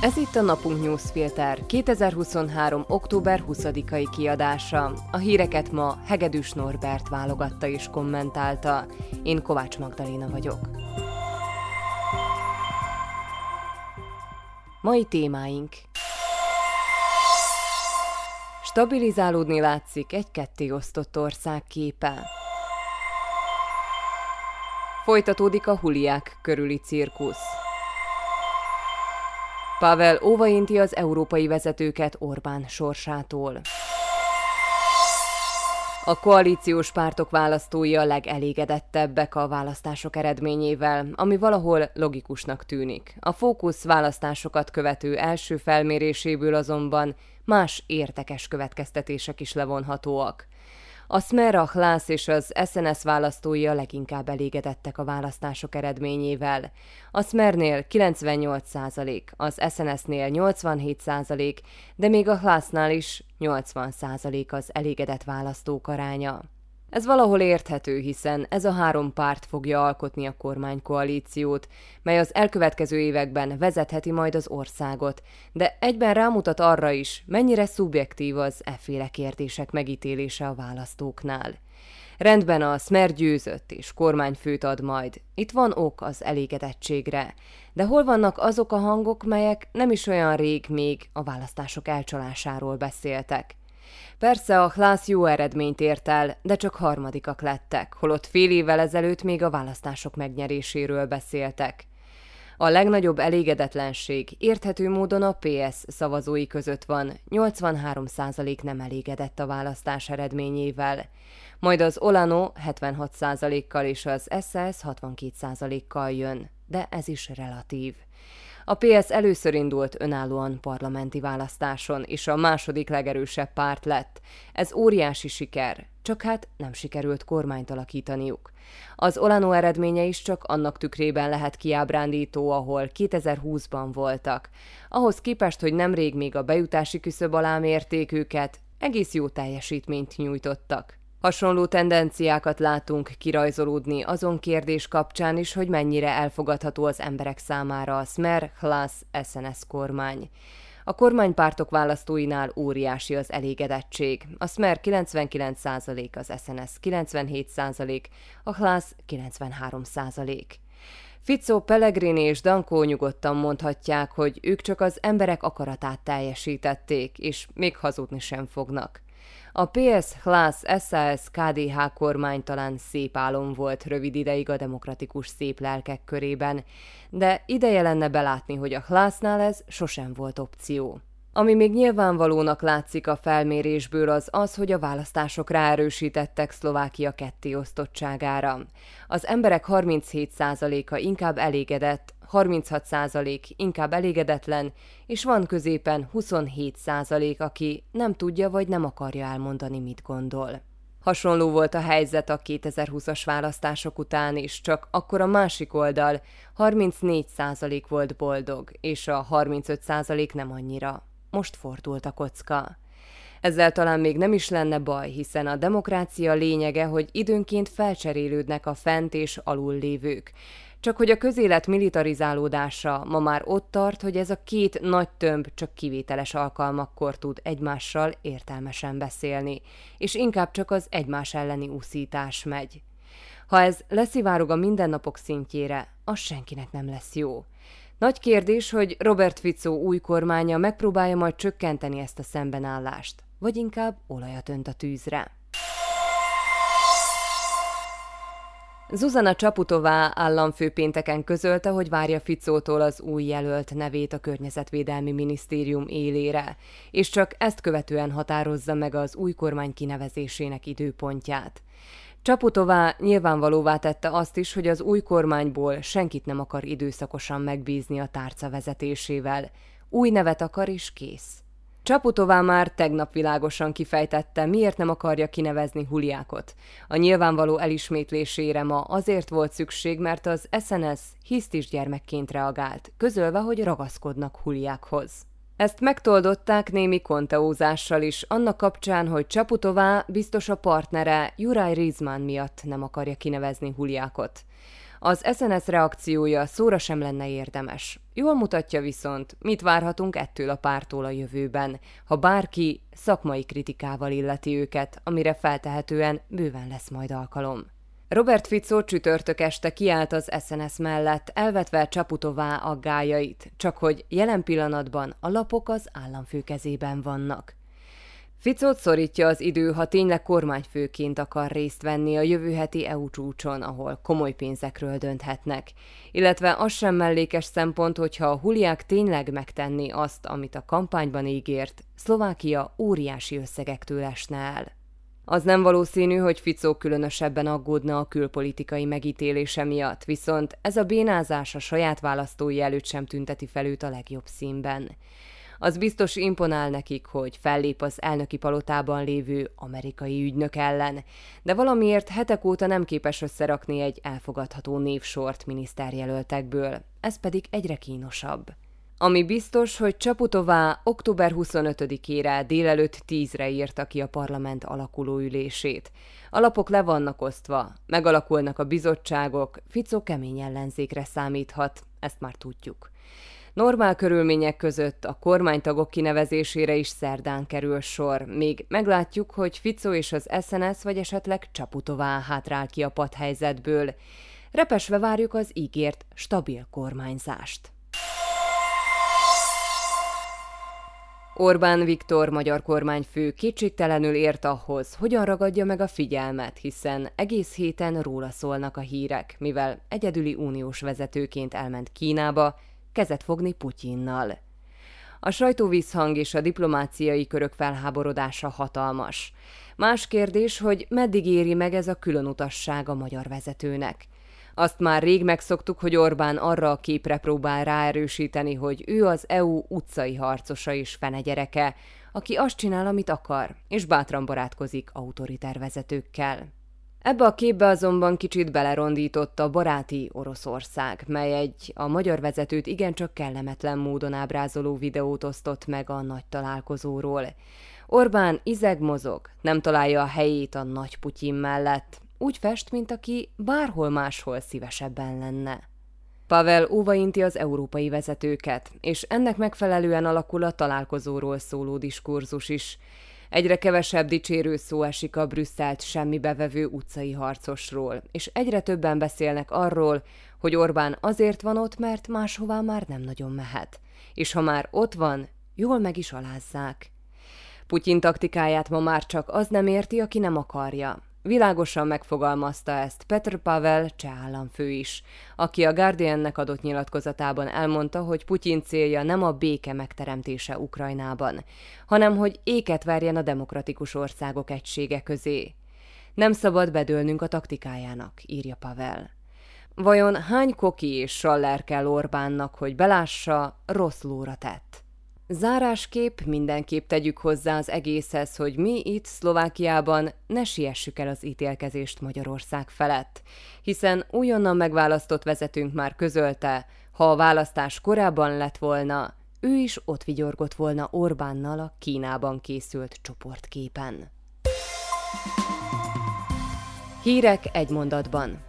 Ez itt a Napunk Newsfilter 2023. október 20-ai kiadása. A híreket ma Hegedűs Norbert válogatta és kommentálta. Én Kovács Magdalena vagyok. Mai témáink Stabilizálódni látszik egy ketté osztott ország képe. Folytatódik a huliák körüli cirkusz. Pavel óvainti az európai vezetőket Orbán sorsától. A koalíciós pártok választói a legelégedettebbek a választások eredményével, ami valahol logikusnak tűnik. A Fókusz választásokat követő első felméréséből azonban más értekes következtetések is levonhatóak. A Smer, a Hlász és az SNS választói a leginkább elégedettek a választások eredményével. A Smernél 98% az SNS-nél 87% de még a Hlásznál is 80% az elégedett választók aránya. Ez valahol érthető, hiszen ez a három párt fogja alkotni a kormánykoalíciót, mely az elkövetkező években vezetheti majd az országot, de egyben rámutat arra is, mennyire szubjektív az efféle kérdések megítélése a választóknál. Rendben a Smer győzött és kormányfőt ad majd. Itt van ok az elégedettségre. De hol vannak azok a hangok, melyek nem is olyan rég még a választások elcsalásáról beszéltek? Persze a Hlász jó eredményt ért el, de csak harmadikak lettek, holott fél évvel ezelőtt még a választások megnyeréséről beszéltek. A legnagyobb elégedetlenség érthető módon a PS szavazói között van, 83% nem elégedett a választás eredményével. Majd az Olano 76%-kal és az SS 62%-kal jön, de ez is relatív. A PS először indult önállóan parlamenti választáson, és a második legerősebb párt lett. Ez óriási siker, csak hát nem sikerült kormányt alakítaniuk. Az Olano eredménye is csak annak tükrében lehet kiábrándító, ahol 2020-ban voltak. Ahhoz képest, hogy nemrég még a bejutási küszöb alá mérték őket, egész jó teljesítményt nyújtottak. Hasonló tendenciákat látunk kirajzolódni azon kérdés kapcsán is, hogy mennyire elfogadható az emberek számára a Smer, Hlas, SNS kormány. A kormánypártok választóinál óriási az elégedettség. A Smer 99%, az SNS 97%, a Hlas 93%. Fico, Pellegrini és Dankó nyugodtan mondhatják, hogy ők csak az emberek akaratát teljesítették, és még hazudni sem fognak. A PS Hlász SAS KDH kormány talán szép álom volt rövid ideig a demokratikus szép lelkek körében, de ideje lenne belátni, hogy a Hlásznál ez sosem volt opció. Ami még nyilvánvalónak látszik a felmérésből az az, hogy a választások ráerősítettek Szlovákia kettéosztottságára. Az emberek 37%-a inkább elégedett, 36% inkább elégedetlen, és van középen 27% aki nem tudja vagy nem akarja elmondani, mit gondol. Hasonló volt a helyzet a 2020-as választások után is, csak akkor a másik oldal 34% volt boldog, és a 35% nem annyira. Most fordult a kocka. Ezzel talán még nem is lenne baj, hiszen a demokrácia lényege, hogy időnként felcserélődnek a fent és alul lévők. Csak hogy a közélet militarizálódása ma már ott tart, hogy ez a két nagy tömb csak kivételes alkalmakkor tud egymással értelmesen beszélni, és inkább csak az egymás elleni úszítás megy. Ha ez leszivárog a mindennapok szintjére, az senkinek nem lesz jó. Nagy kérdés, hogy Robert Fico új kormánya megpróbálja majd csökkenteni ezt a szembenállást, vagy inkább olajat önt a tűzre. Zuzana Csaputová államfő pénteken közölte, hogy várja Ficótól az új jelölt nevét a Környezetvédelmi Minisztérium élére, és csak ezt követően határozza meg az új kormány kinevezésének időpontját. Csaputová nyilvánvalóvá tette azt is, hogy az új kormányból senkit nem akar időszakosan megbízni a tárca vezetésével. Új nevet akar és kész. Csaputová már tegnap világosan kifejtette, miért nem akarja kinevezni Huliákot. A nyilvánvaló elismétlésére ma azért volt szükség, mert az SNS hisztis gyermekként reagált, közölve, hogy ragaszkodnak Huliákhoz. Ezt megtoldották némi konteózással is, annak kapcsán, hogy Csaputová biztos a partnere Juraj Rizman miatt nem akarja kinevezni Huliákot. Az SNS reakciója szóra sem lenne érdemes. Jól mutatja viszont, mit várhatunk ettől a pártól a jövőben, ha bárki szakmai kritikával illeti őket, amire feltehetően bőven lesz majd alkalom. Robert Fico csütörtök este kiállt az SNS mellett, elvetve Csaputová aggájait, csak hogy jelen pillanatban a lapok az államfő kezében vannak. Ficót szorítja az idő, ha tényleg kormányfőként akar részt venni a jövő heti EU csúcson, ahol komoly pénzekről dönthetnek. Illetve az sem mellékes szempont, hogyha a huliák tényleg megtenni azt, amit a kampányban ígért, Szlovákia óriási összegektől esne el. Az nem valószínű, hogy Ficó különösebben aggódna a külpolitikai megítélése miatt, viszont ez a bénázás a saját választói előtt sem tünteti fel őt a legjobb színben. Az biztos imponál nekik, hogy fellép az elnöki palotában lévő amerikai ügynök ellen, de valamiért hetek óta nem képes összerakni egy elfogadható névsort miniszterjelöltekből, ez pedig egyre kínosabb. Ami biztos, hogy Csaputová október 25-ére délelőtt 10-re írta ki a parlament alakuló ülését. A lapok le vannak osztva, megalakulnak a bizottságok, Fico kemény ellenzékre számíthat, ezt már tudjuk. Normál körülmények között a kormánytagok kinevezésére is szerdán kerül sor, még meglátjuk, hogy Fico és az SNS vagy esetleg Csaputová hátrál ki a padhelyzetből. Repesve várjuk az ígért stabil kormányzást. Orbán Viktor magyar kormányfő kétségtelenül ért ahhoz, hogyan ragadja meg a figyelmet, hiszen egész héten róla szólnak a hírek, mivel egyedüli uniós vezetőként elment Kínába, kezet fogni Putyinnal. A sajtóvízhang és a diplomáciai körök felháborodása hatalmas. Más kérdés, hogy meddig éri meg ez a különutasság a magyar vezetőnek. Azt már rég megszoktuk, hogy Orbán arra a képre próbál ráerősíteni, hogy ő az EU utcai harcosa és fenegyereke, aki azt csinál, amit akar, és bátran barátkozik autoritár vezetőkkel. Ebbe a képbe azonban kicsit a baráti Oroszország, mely egy a magyar vezetőt igencsak kellemetlen módon ábrázoló videót osztott meg a nagy találkozóról. Orbán izeg mozog, nem találja a helyét a nagy Putyin mellett, úgy fest, mint aki bárhol máshol szívesebben lenne. Pavel óvainti az európai vezetőket, és ennek megfelelően alakul a találkozóról szóló diskurzus is. Egyre kevesebb dicsérő szó esik a Brüsszelt semmibevevő utcai harcosról, és egyre többen beszélnek arról, hogy Orbán azért van ott, mert máshová már nem nagyon mehet. És ha már ott van, jól meg is alázzák. Putyin taktikáját ma már csak az nem érti, aki nem akarja. Világosan megfogalmazta ezt Petr Pavel cseh államfő is, aki a Guardiannek adott nyilatkozatában elmondta, hogy Putyin célja nem a béke megteremtése Ukrajnában, hanem hogy éket verjen a demokratikus országok egysége közé. Nem szabad bedőlnünk a taktikájának, írja Pavel. Vajon hány koki és saller kell Orbánnak, hogy belássa, rossz lóra tett? Zárásképp mindenképp tegyük hozzá az egészhez, hogy mi itt Szlovákiában ne siessük el az ítélkezést Magyarország felett, hiszen újonnan megválasztott vezetőnk már közölte, ha a választás korábban lett volna, ő is ott vigyorgott volna Orbánnal a Kínában készült csoportképen. Hírek egy mondatban.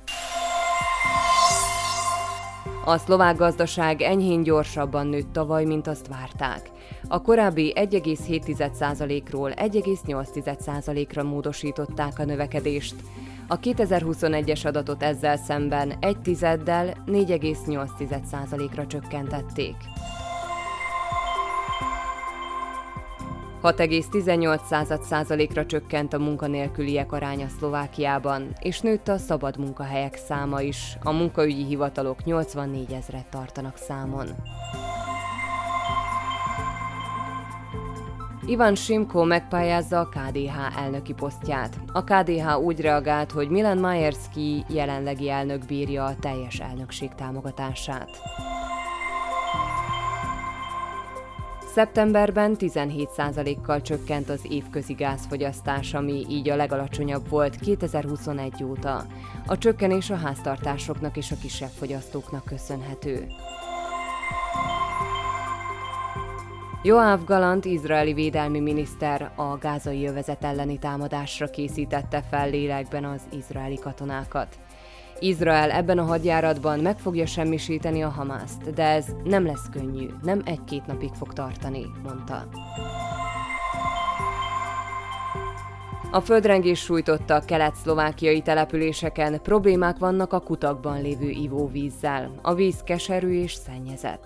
A szlovák gazdaság enyhén gyorsabban nőtt tavaly, mint azt várták. A korábbi 1,7%-ról 1,8%-ra módosították a növekedést. A 2021-es adatot ezzel szemben egy tizeddel 4,8%-ra csökkentették. 6,18%-ra csökkent a munkanélküliek aránya Szlovákiában, és nőtt a szabad munkahelyek száma is. A munkaügyi hivatalok 84 ezret tartanak számon. Ivan Simko megpályázza a KDH elnöki posztját. A KDH úgy reagált, hogy Milan Majerski jelenlegi elnök bírja a teljes elnökség támogatását. Szeptemberben 17%-kal csökkent az évközi gázfogyasztás, ami így a legalacsonyabb volt 2021 óta. A csökkenés a háztartásoknak és a kisebb fogyasztóknak köszönhető. Joáv Galant, izraeli védelmi miniszter a gázai jövezet elleni támadásra készítette fel lélekben az izraeli katonákat. Izrael ebben a hadjáratban meg fogja semmisíteni a Hamászt, de ez nem lesz könnyű, nem egy-két napig fog tartani, mondta. A földrengés sújtotta kelet-szlovákiai településeken problémák vannak a kutakban lévő ivóvízzel. A víz keserű és szennyezett.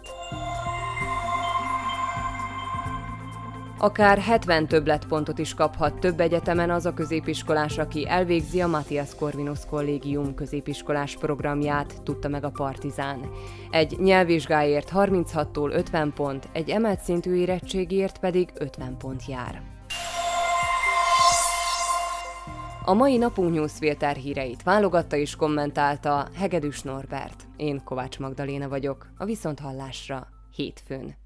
Akár 70 többletpontot is kaphat több egyetemen az a középiskolás, aki elvégzi a Matthias Corvinus Kollégium középiskolás programját, tudta meg a Partizán. Egy nyelvvizsgáért 36-tól 50 pont, egy emelt szintű érettségért pedig 50 pont jár. A mai napunk newsfilter híreit válogatta és kommentálta Hegedűs Norbert. Én Kovács Magdaléna vagyok, a Viszonthallásra hétfőn.